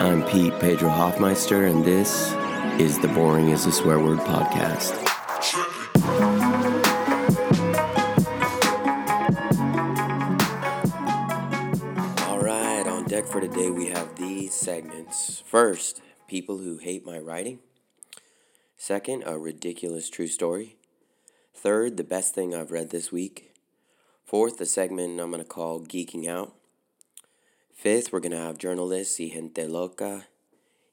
I'm Pete Pedro Hoffmeister, and this is the Boring is a Swear Word podcast. All right, on deck for today, we have these segments. First, people who hate my writing. Second, a ridiculous true story. Third, the best thing I've read this week. Fourth, the segment I'm going to call Geeking Out. Fifth, we're going to have journalists y gente loca.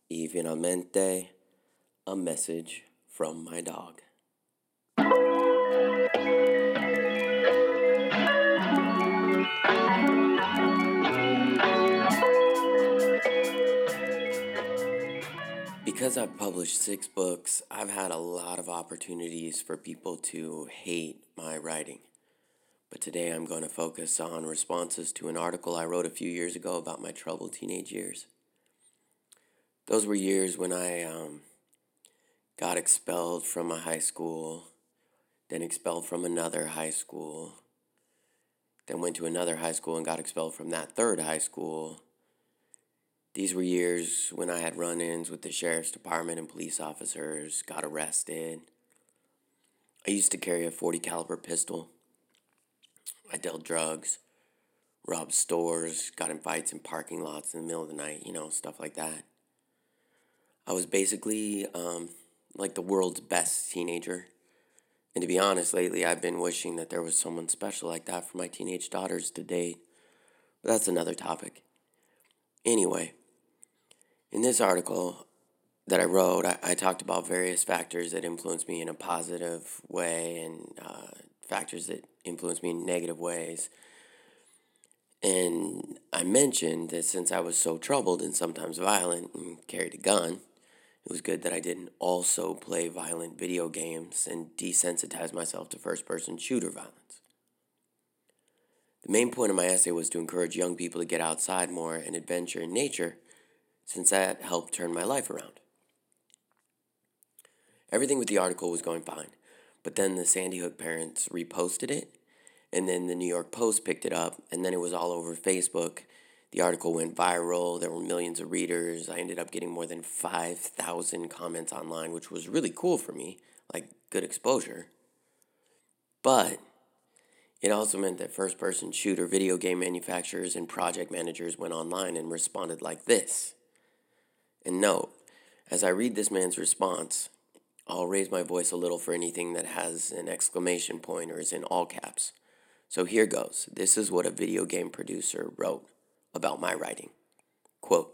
Y finalmente, a message from my dog. Because I've published six books, I've had a lot of opportunities for people to hate my writing. But today I'm going to focus on responses to an article I wrote a few years ago about my troubled teenage years. Those were years when I um, got expelled from a high school, then expelled from another high school, then went to another high school and got expelled from that third high school. These were years when I had run ins with the sheriff's department and police officers, got arrested. I used to carry a 40 caliber pistol. I dealt drugs, robbed stores, got in fights in parking lots in the middle of the night, you know, stuff like that. I was basically um, like the world's best teenager. And to be honest, lately I've been wishing that there was someone special like that for my teenage daughters to date. But that's another topic. Anyway, in this article that I wrote, I, I talked about various factors that influenced me in a positive way and uh, factors that influenced me in negative ways. And I mentioned that since I was so troubled and sometimes violent and carried a gun, it was good that I didn't also play violent video games and desensitize myself to first person shooter violence. The main point of my essay was to encourage young people to get outside more and adventure in nature, since that helped turn my life around. Everything with the article was going fine, but then the Sandy Hook parents reposted it, and then the New York Post picked it up, and then it was all over Facebook the article went viral. There were millions of readers. I ended up getting more than 5,000 comments online, which was really cool for me, like good exposure. But it also meant that first person shooter video game manufacturers and project managers went online and responded like this. And note, as I read this man's response, I'll raise my voice a little for anything that has an exclamation point or is in all caps. So here goes. This is what a video game producer wrote about my writing. Quote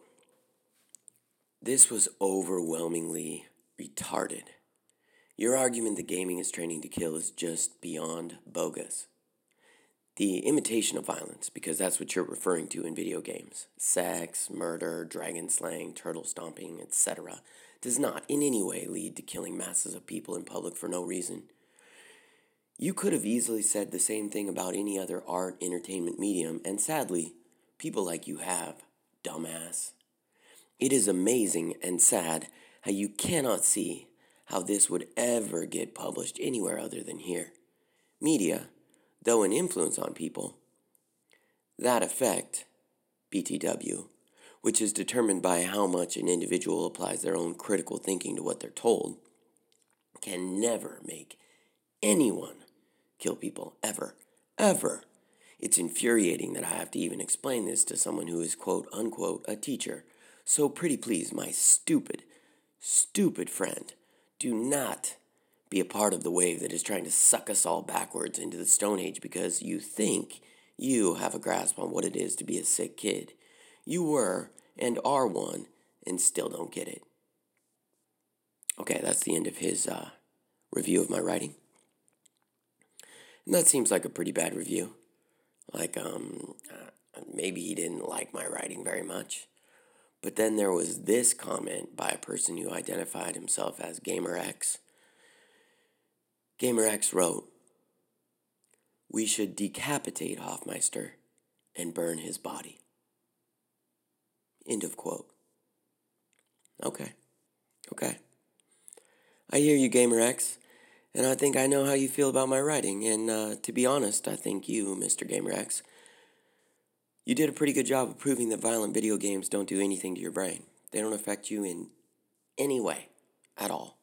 This was overwhelmingly retarded. Your argument that gaming is training to kill is just beyond bogus. The imitation of violence, because that's what you're referring to in video games sex, murder, dragon slaying, turtle stomping, etc., does not in any way lead to killing masses of people in public for no reason. You could have easily said the same thing about any other art entertainment medium, and sadly, people like you have, dumbass. It is amazing and sad how you cannot see how this would ever get published anywhere other than here. Media, though an influence on people, that effect, BTW, which is determined by how much an individual applies their own critical thinking to what they're told, can never make anyone kill people, ever, ever. It's infuriating that I have to even explain this to someone who is, quote unquote, a teacher. So, pretty please, my stupid, stupid friend, do not be a part of the wave that is trying to suck us all backwards into the Stone Age because you think you have a grasp on what it is to be a sick kid. You were and are one and still don't get it. Okay, that's the end of his uh, review of my writing. And that seems like a pretty bad review. Like, um, uh, maybe he didn't like my writing very much. But then there was this comment by a person who identified himself as GamerX. GamerX wrote, We should decapitate Hoffmeister and burn his body. End of quote. Okay. Okay. I hear you, GamerX. And I think I know how you feel about my writing. And uh, to be honest, I think you, Mr. GamerX, you did a pretty good job of proving that violent video games don't do anything to your brain. They don't affect you in any way at all.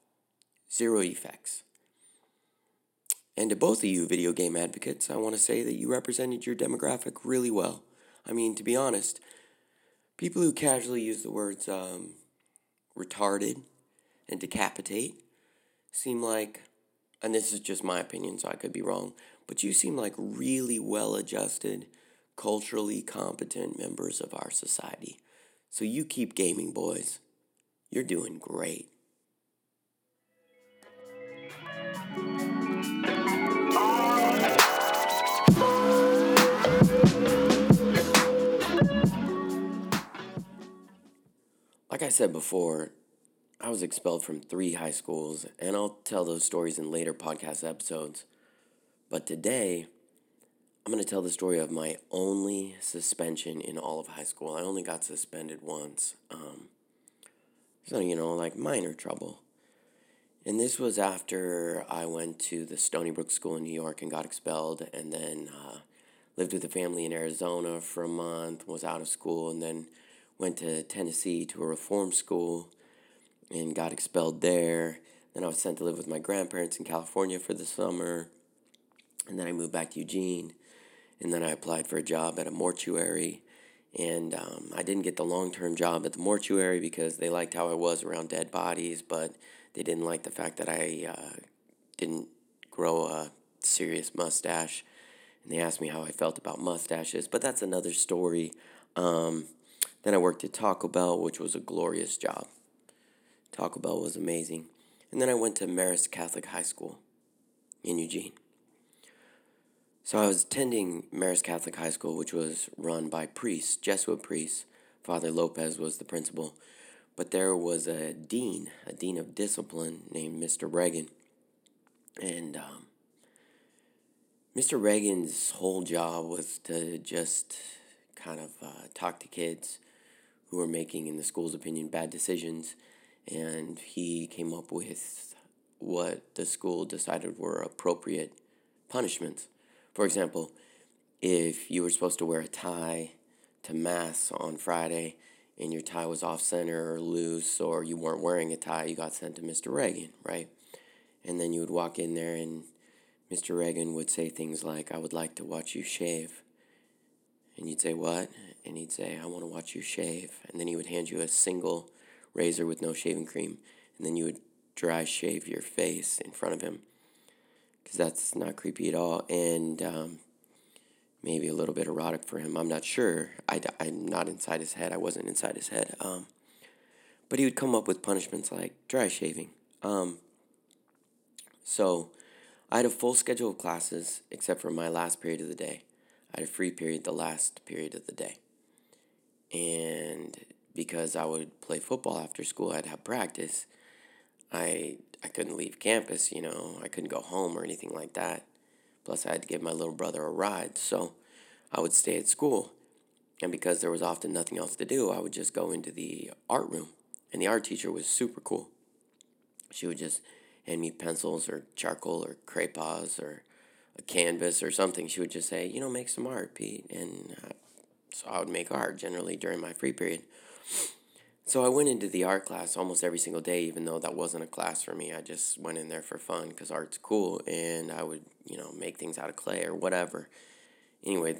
Zero effects. And to both of you video game advocates, I want to say that you represented your demographic really well. I mean, to be honest, people who casually use the words um, retarded and decapitate seem like, and this is just my opinion, so I could be wrong, but you seem like really well adjusted, culturally competent members of our society. So you keep gaming, boys. You're doing great. Like I said before, I was expelled from three high schools, and I'll tell those stories in later podcast episodes. But today, I'm going to tell the story of my only suspension in all of high school. I only got suspended once. Um, so, you know, like minor trouble. And this was after I went to the Stony Brook School in New York and got expelled, and then uh, lived with a family in Arizona for a month, was out of school, and then went to Tennessee to a reform school and got expelled there. Then I was sent to live with my grandparents in California for the summer. And then I moved back to Eugene. And then I applied for a job at a mortuary. And um, I didn't get the long term job at the mortuary because they liked how I was around dead bodies, but they didn't like the fact that I uh, didn't grow a serious mustache. And they asked me how I felt about mustaches, but that's another story. Um, then I worked at Taco Bell, which was a glorious job. Taco Bell was amazing. And then I went to Marist Catholic High School in Eugene. So I was attending Marist Catholic High School, which was run by priests, Jesuit priests. Father Lopez was the principal. But there was a dean, a dean of discipline named Mr. Reagan. And um, Mr. Reagan's whole job was to just kind of uh, talk to kids who were making, in the school's opinion, bad decisions. And he came up with what the school decided were appropriate punishments. For example, if you were supposed to wear a tie to Mass on Friday and your tie was off center or loose, or you weren't wearing a tie, you got sent to Mr. Reagan, right? And then you would walk in there and Mr. Reagan would say things like, I would like to watch you shave. And you'd say, What? And he'd say, I want to watch you shave. And then he would hand you a single razor with no shaving cream. And then you would dry shave your face in front of him. Because that's not creepy at all. And um, maybe a little bit erotic for him. I'm not sure. I, I'm not inside his head. I wasn't inside his head. Um, but he would come up with punishments like dry shaving. Um, so I had a full schedule of classes except for my last period of the day. I had a free period the last period of the day. And because I would play football after school, I'd have practice. I I couldn't leave campus, you know. I couldn't go home or anything like that. Plus I had to give my little brother a ride, so I would stay at school. And because there was often nothing else to do, I would just go into the art room. And the art teacher was super cool. She would just hand me pencils or charcoal or crayons or a canvas or something. She would just say, you know, make some art, Pete. And so I would make art generally during my free period. So I went into the art class almost every single day, even though that wasn't a class for me. I just went in there for fun because art's cool, and I would, you know, make things out of clay or whatever. Anyway,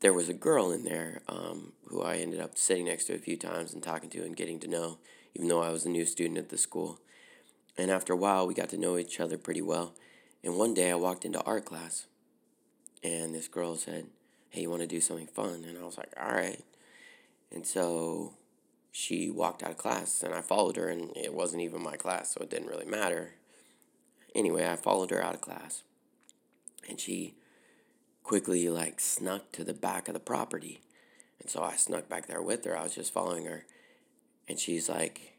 there was a girl in there um, who I ended up sitting next to a few times and talking to and getting to know, even though I was a new student at the school. And after a while, we got to know each other pretty well. And one day I walked into art class, and this girl said, Hey, you want to do something fun? And I was like, All right. And so she walked out of class, and I followed her, and it wasn't even my class, so it didn't really matter. Anyway, I followed her out of class, and she quickly like snuck to the back of the property. And so I snuck back there with her. I was just following her. And she's like,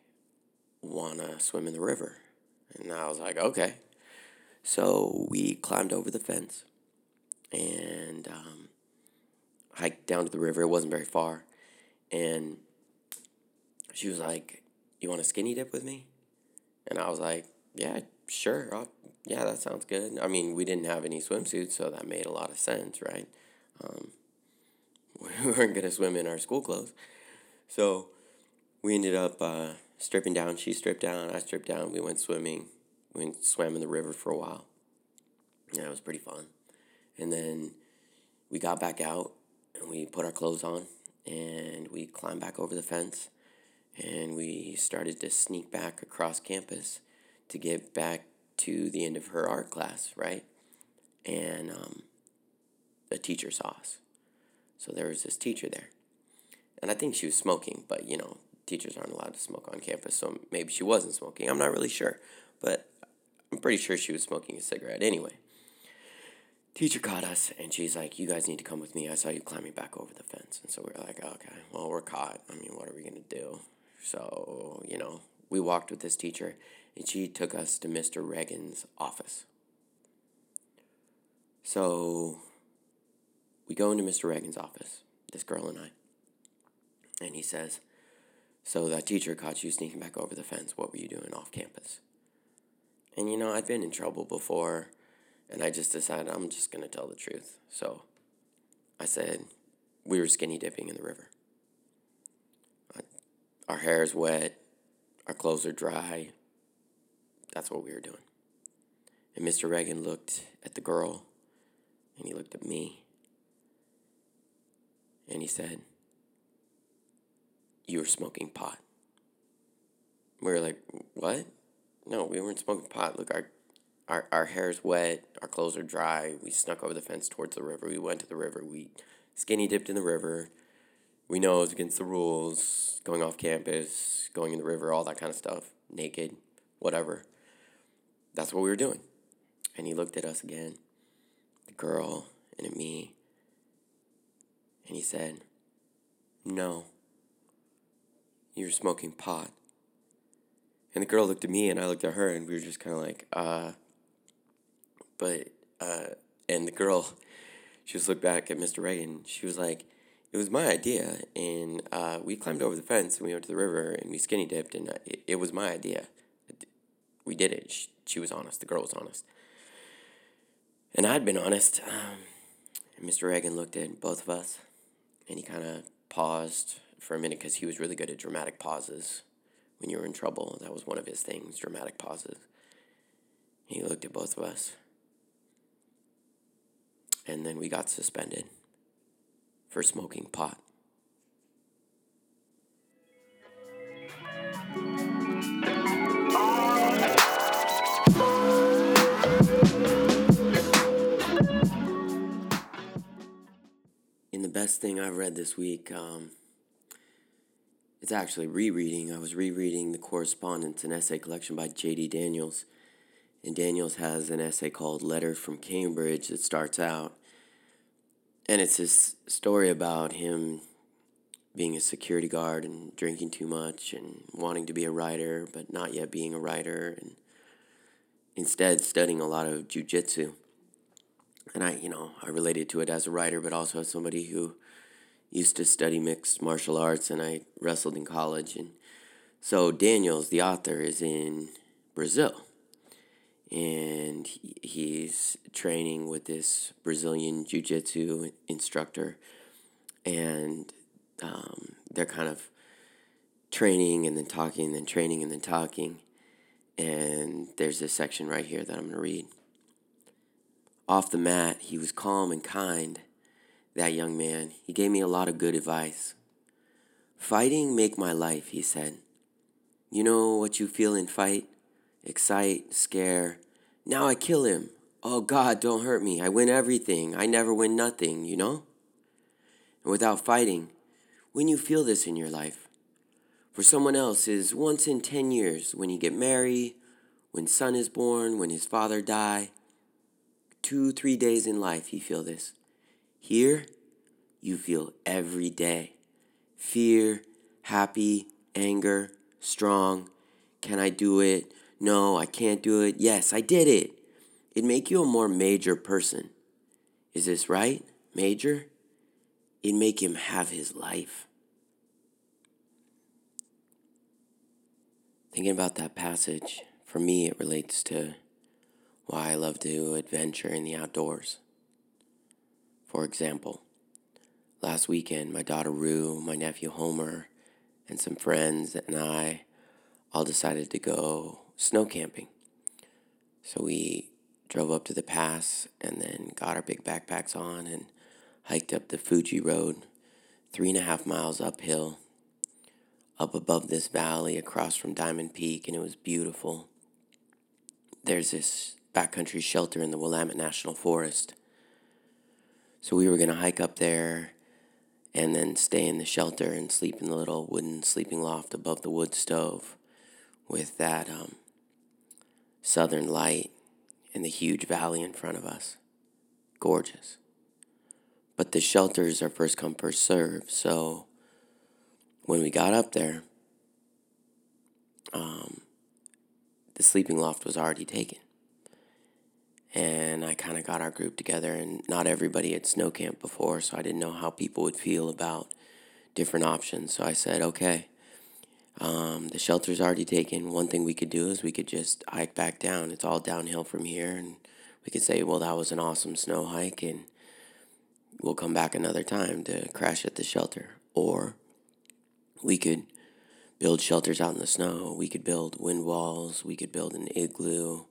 Wanna swim in the river? And I was like, Okay. So we climbed over the fence and um, hiked down to the river. It wasn't very far. And she was like, You want a skinny dip with me? And I was like, Yeah, sure. I'll, yeah, that sounds good. I mean, we didn't have any swimsuits, so that made a lot of sense, right? Um, we weren't going to swim in our school clothes. So we ended up uh, stripping down. She stripped down. I stripped down. We went swimming. We swam in the river for a while. Yeah, it was pretty fun. And then we got back out we put our clothes on and we climbed back over the fence and we started to sneak back across campus to get back to the end of her art class, right? And um, the teacher saw us. So there was this teacher there. And I think she was smoking, but you know, teachers aren't allowed to smoke on campus, so maybe she wasn't smoking. I'm not really sure, but I'm pretty sure she was smoking a cigarette anyway. Teacher caught us, and she's like, "You guys need to come with me. I saw you climbing back over the fence." And so we are like, "Okay, well, we're caught. I mean, what are we gonna do?" So you know, we walked with this teacher, and she took us to Mr. Reagan's office. So we go into Mr. Reagan's office, this girl and I, and he says, So that teacher caught you sneaking back over the fence. What were you doing off campus? And you know, I'd been in trouble before, and I just decided I'm just going to tell the truth. So I said, We were skinny dipping in the river. Our hair is wet, our clothes are dry. That's what we were doing. And Mr. Reagan looked at the girl, and he looked at me, and he said, You were smoking pot. We were like, What? No, we weren't smoking pot. Look, our, our, our hair's wet, our clothes are dry. We snuck over the fence towards the river. We went to the river. We skinny dipped in the river. We know it's against the rules, going off campus, going in the river, all that kind of stuff, naked, whatever. That's what we were doing. And he looked at us again, the girl, and at me, and he said, No, you're smoking pot. And the girl looked at me and I looked at her and we were just kind of like, uh, but, uh, and the girl, she just looked back at Mr. Reagan. She was like, it was my idea. And uh, we climbed over the fence and we went to the river and we skinny dipped and it, it was my idea. We did it. She, she was honest. The girl was honest. And I'd been honest. Um, Mr. Reagan looked at both of us and he kind of paused for a minute because he was really good at dramatic pauses when you were in trouble. That was one of his things, dramatic pauses. He looked at both of us. And then we got suspended for smoking pot. In the best thing I've read this week, um, it's actually rereading. I was rereading The Correspondence, an essay collection by J.D. Daniels. And Daniels has an essay called Letter from Cambridge that starts out. And it's this story about him being a security guard and drinking too much and wanting to be a writer, but not yet being a writer, and instead studying a lot of jujitsu. And I, you know, I related to it as a writer, but also as somebody who used to study mixed martial arts and I wrestled in college. And so Daniels, the author, is in Brazil. And he's training with this Brazilian jiu jitsu instructor. And um, they're kind of training and then talking and then training and then talking. And there's this section right here that I'm going to read. Off the mat, he was calm and kind that young man. He gave me a lot of good advice. Fighting make my life, he said. You know what you feel in fight? Excite, scare. Now I kill him. Oh God, don't hurt me. I win everything. I never win nothing, you know? And without fighting, when you feel this in your life, for someone else is once in 10 years when you get married, when son is born, when his father die. Two, three days in life, you feel this. Here, you feel every day fear, happy, anger, strong. Can I do it? No, I can't do it. Yes, I did it. It make you a more major person. Is this right? Major? It make him have his life. Thinking about that passage, for me it relates to why I love to adventure in the outdoors. For example, last weekend, my daughter Rue, my nephew Homer, and some friends and I all decided to go snow camping. So we drove up to the pass and then got our big backpacks on and hiked up the Fuji Road, three and a half miles uphill, up above this valley across from Diamond Peak, and it was beautiful. There's this backcountry shelter in the Willamette National Forest. So we were going to hike up there and then stay in the shelter and sleep in the little wooden sleeping loft above the wood stove with that um, southern light and the huge valley in front of us. Gorgeous. But the shelters are first come, first serve. So when we got up there, um, the sleeping loft was already taken. And I kind of got our group together, and not everybody had snow camp before, so I didn't know how people would feel about different options. So I said, okay, um, the shelter's already taken. One thing we could do is we could just hike back down. It's all downhill from here, and we could say, well, that was an awesome snow hike, and we'll come back another time to crash at the shelter. Or we could build shelters out in the snow. We could build wind walls. We could build an igloo.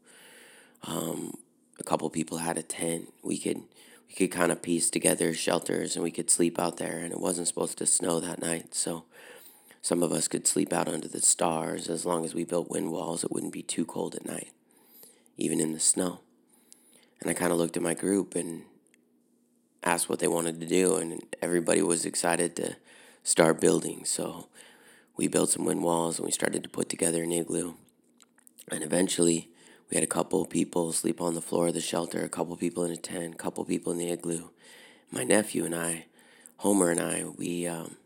Um, a couple people had a tent. We could we could kind of piece together shelters and we could sleep out there. And it wasn't supposed to snow that night, so some of us could sleep out under the stars as long as we built wind walls. It wouldn't be too cold at night, even in the snow. And I kind of looked at my group and asked what they wanted to do, and everybody was excited to start building. So we built some wind walls and we started to put together an igloo. And eventually, we had a couple people sleep on the floor of the shelter, a couple people in a tent, a couple people in the igloo. My nephew and I, Homer and I, we um,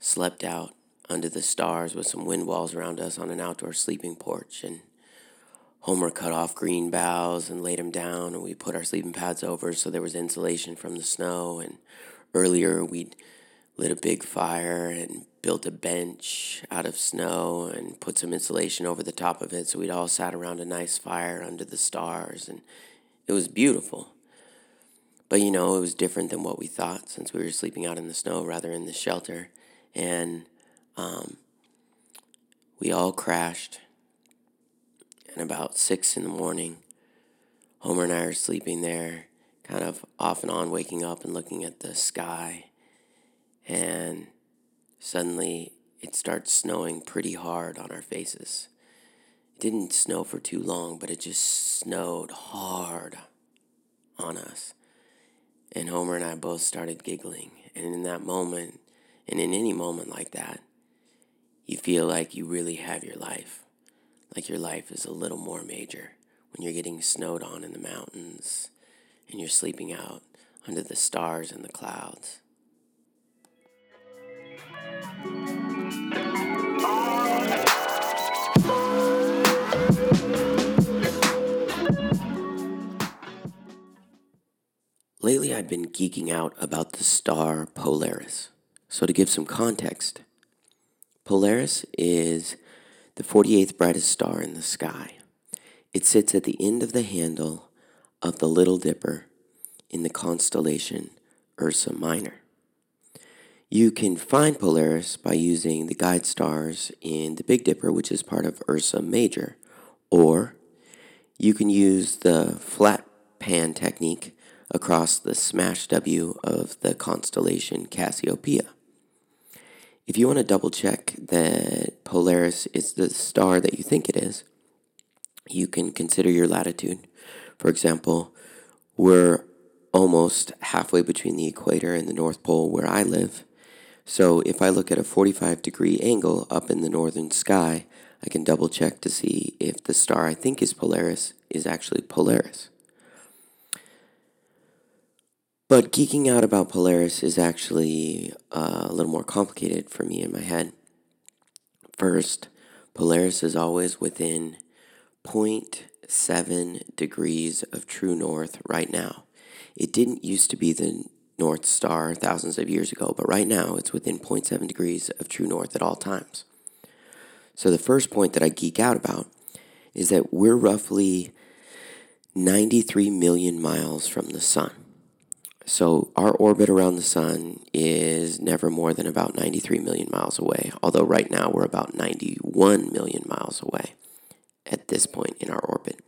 slept out under the stars with some wind walls around us on an outdoor sleeping porch. And Homer cut off green boughs and laid them down, and we put our sleeping pads over so there was insulation from the snow. And earlier, we'd lit a big fire and built a bench out of snow and put some insulation over the top of it so we'd all sat around a nice fire under the stars and it was beautiful but you know it was different than what we thought since we were sleeping out in the snow rather in the shelter and um, we all crashed and about six in the morning homer and i are sleeping there kind of off and on waking up and looking at the sky and suddenly it starts snowing pretty hard on our faces. It didn't snow for too long, but it just snowed hard on us. And Homer and I both started giggling. And in that moment, and in any moment like that, you feel like you really have your life. Like your life is a little more major when you're getting snowed on in the mountains and you're sleeping out under the stars and the clouds. Lately, I've been geeking out about the star Polaris. So, to give some context, Polaris is the 48th brightest star in the sky. It sits at the end of the handle of the Little Dipper in the constellation Ursa Minor. You can find Polaris by using the guide stars in the Big Dipper, which is part of Ursa Major, or you can use the flat pan technique across the smash W of the constellation Cassiopeia. If you want to double check that Polaris is the star that you think it is, you can consider your latitude. For example, we're almost halfway between the equator and the North Pole where I live, so if I look at a 45 degree angle up in the northern sky, I can double check to see if the star I think is Polaris is actually Polaris. But geeking out about Polaris is actually uh, a little more complicated for me in my head. First, Polaris is always within 0.7 degrees of true north right now. It didn't used to be the North Star thousands of years ago, but right now it's within 0.7 degrees of true north at all times. So the first point that I geek out about is that we're roughly 93 million miles from the sun. So, our orbit around the sun is never more than about 93 million miles away, although right now we're about 91 million miles away at this point in our orbit.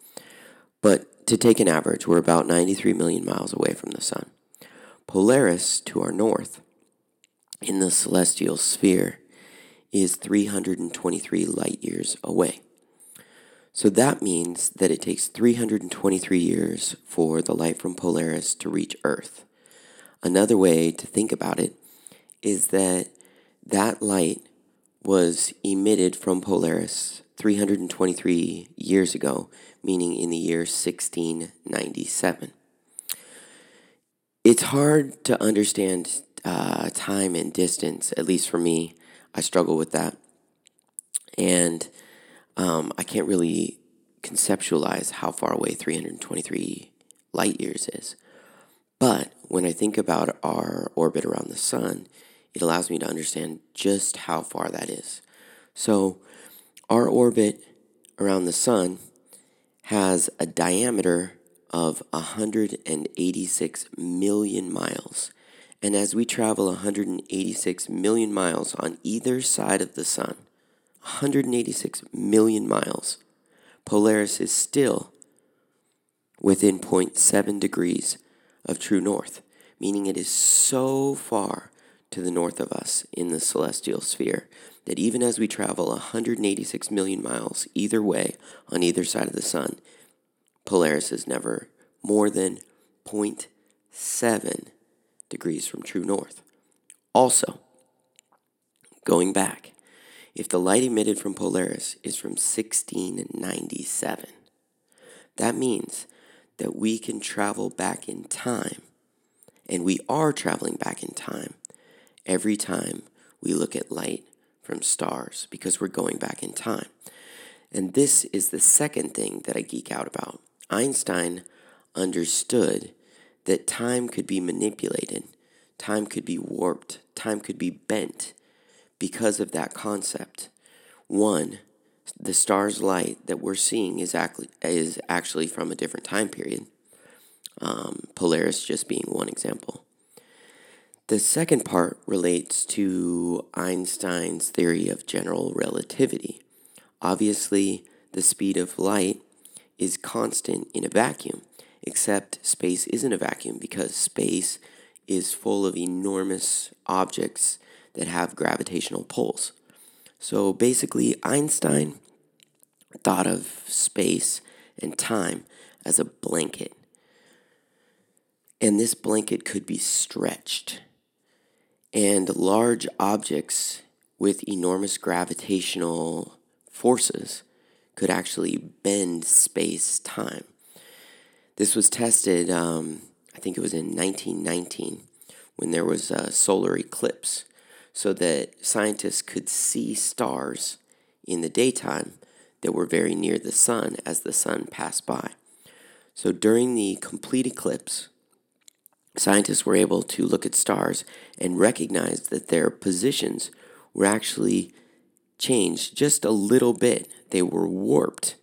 But to take an average, we're about 93 million miles away from the sun. Polaris, to our north, in the celestial sphere, is 323 light years away. So that means that it takes 323 years for the light from Polaris to reach Earth. Another way to think about it is that that light was emitted from Polaris 323 years ago, meaning in the year 1697. It's hard to understand uh, time and distance, at least for me. I struggle with that. And um, I can't really conceptualize how far away 323 light years is. But when I think about our orbit around the sun, it allows me to understand just how far that is. So, our orbit around the sun has a diameter of 186 million miles. And as we travel 186 million miles on either side of the sun, 186 million miles, Polaris is still within 0.7 degrees of true north, meaning it is so far to the north of us in the celestial sphere that even as we travel 186 million miles either way on either side of the sun, Polaris is never more than 0.7 degrees from true north. Also, going back, if the light emitted from Polaris is from 1697, that means that we can travel back in time, and we are traveling back in time every time we look at light from stars because we're going back in time. And this is the second thing that I geek out about. Einstein understood that time could be manipulated, time could be warped, time could be bent because of that concept. One, the star's light that we're seeing is actually, is actually from a different time period. Um, Polaris just being one example. The second part relates to Einstein's theory of general relativity. Obviously, the speed of light is constant in a vacuum, except space isn't a vacuum because space is full of enormous objects that have gravitational pulls. So basically, Einstein thought of space and time as a blanket. And this blanket could be stretched. And large objects with enormous gravitational forces could actually bend space time. This was tested, um, I think it was in 1919, when there was a solar eclipse, so that scientists could see stars in the daytime that were very near the sun as the sun passed by. So during the complete eclipse, scientists were able to look at stars and recognize that their positions were actually changed just a little bit. They were warped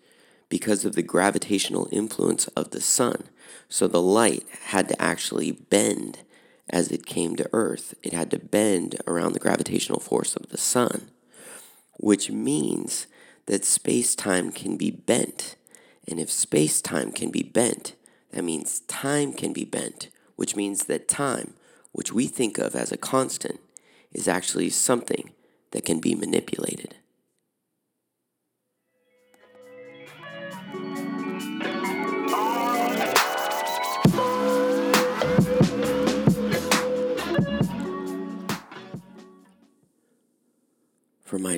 because of the gravitational influence of the sun. So the light had to actually bend as it came to Earth. It had to bend around the gravitational force of the sun, which means that space time can be bent. And if space time can be bent, that means time can be bent, which means that time, which we think of as a constant, is actually something that can be manipulated.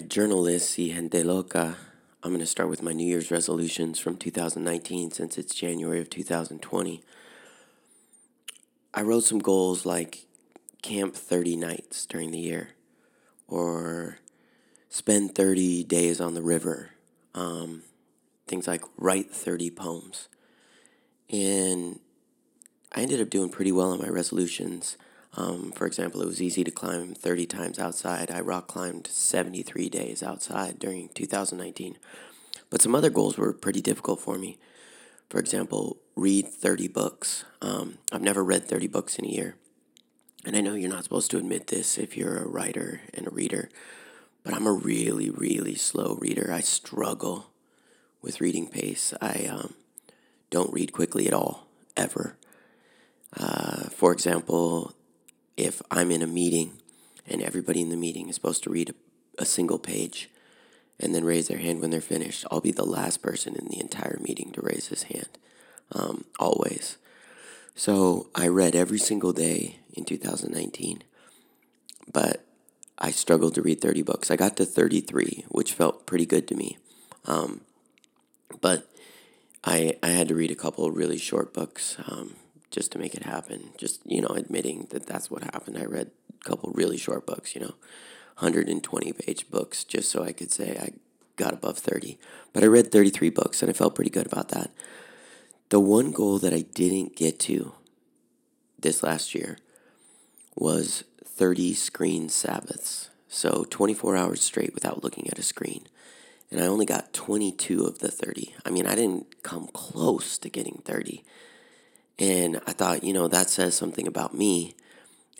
Journalists, y gente loca, I'm going to start with my New Year's resolutions from 2019 since it's January of 2020. I wrote some goals like camp 30 nights during the year or spend 30 days on the river. Um, things like write 30 poems. And I ended up doing pretty well on my resolutions. Um, for example, it was easy to climb 30 times outside. I rock climbed 73 days outside during 2019. But some other goals were pretty difficult for me. For example, read 30 books. Um, I've never read 30 books in a year. And I know you're not supposed to admit this if you're a writer and a reader, but I'm a really, really slow reader. I struggle with reading pace. I um, don't read quickly at all, ever. Uh, for example, if I'm in a meeting and everybody in the meeting is supposed to read a, a single page and then raise their hand when they're finished, I'll be the last person in the entire meeting to raise his hand, um, always. So I read every single day in 2019, but I struggled to read 30 books. I got to 33, which felt pretty good to me. Um, but I, I had to read a couple of really short books um, just to make it happen. Just, you know, admitting that that's what happened. I read a couple really short books, you know, 120 page books, just so I could say I got above 30. But I read 33 books and I felt pretty good about that. The one goal that I didn't get to this last year was 30 screen Sabbaths. So 24 hours straight without looking at a screen. And I only got 22 of the 30. I mean, I didn't come close to getting 30. And I thought, you know, that says something about me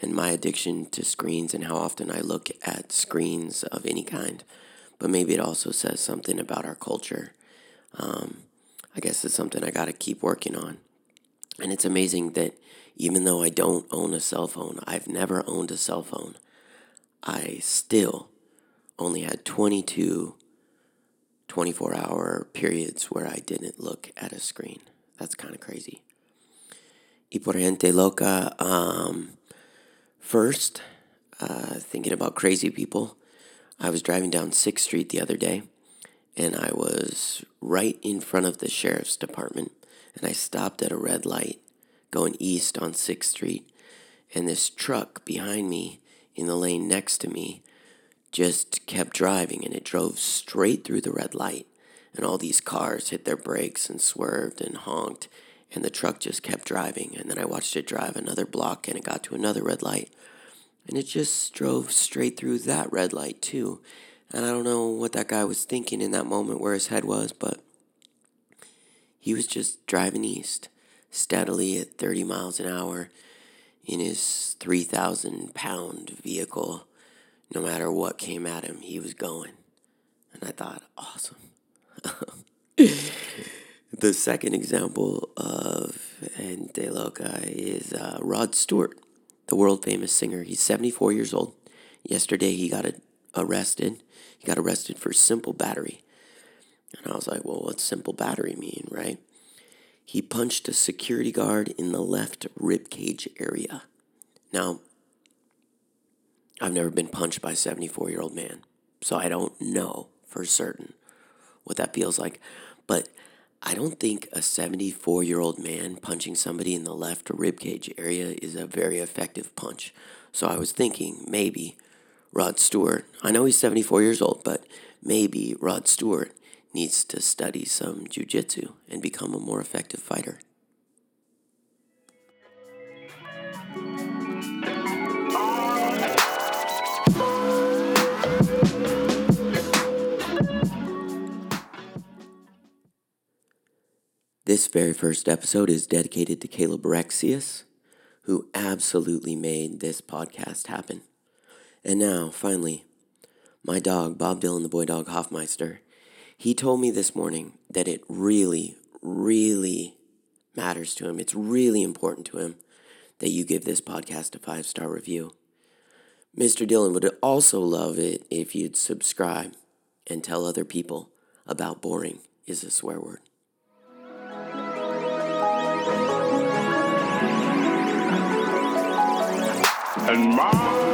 and my addiction to screens and how often I look at screens of any kind. But maybe it also says something about our culture. Um, I guess it's something I got to keep working on. And it's amazing that even though I don't own a cell phone, I've never owned a cell phone, I still only had 22 24 hour periods where I didn't look at a screen. That's kind of crazy. Y por gente loca, um, first, uh, thinking about crazy people, I was driving down 6th Street the other day and I was right in front of the sheriff's department and I stopped at a red light going east on 6th Street and this truck behind me in the lane next to me just kept driving and it drove straight through the red light and all these cars hit their brakes and swerved and honked and the truck just kept driving and then I watched it drive another block and it got to another red light and it just drove straight through that red light too and I don't know what that guy was thinking in that moment where his head was but he was just driving east steadily at 30 miles an hour in his 3,000 pound vehicle no matter what came at him, he was going. And I thought, awesome. the second example of Gente Loca is uh, Rod Stewart, the world famous singer. He's 74 years old. Yesterday he got arrested. He got arrested for simple battery. And I was like, well, what's simple battery mean, right? He punched a security guard in the left rib cage area. Now, I've never been punched by a 74 year old man, so I don't know for certain what that feels like. But I don't think a 74 year old man punching somebody in the left ribcage area is a very effective punch. So I was thinking maybe Rod Stewart, I know he's 74 years old, but maybe Rod Stewart needs to study some jujitsu and become a more effective fighter. This very first episode is dedicated to Caleb Rexius, who absolutely made this podcast happen. And now, finally, my dog, Bob Dylan, the boy dog Hoffmeister, he told me this morning that it really, really matters to him. It's really important to him that you give this podcast a five star review. Mr. Dylan would also love it if you'd subscribe and tell other people about boring is a swear word. and mine.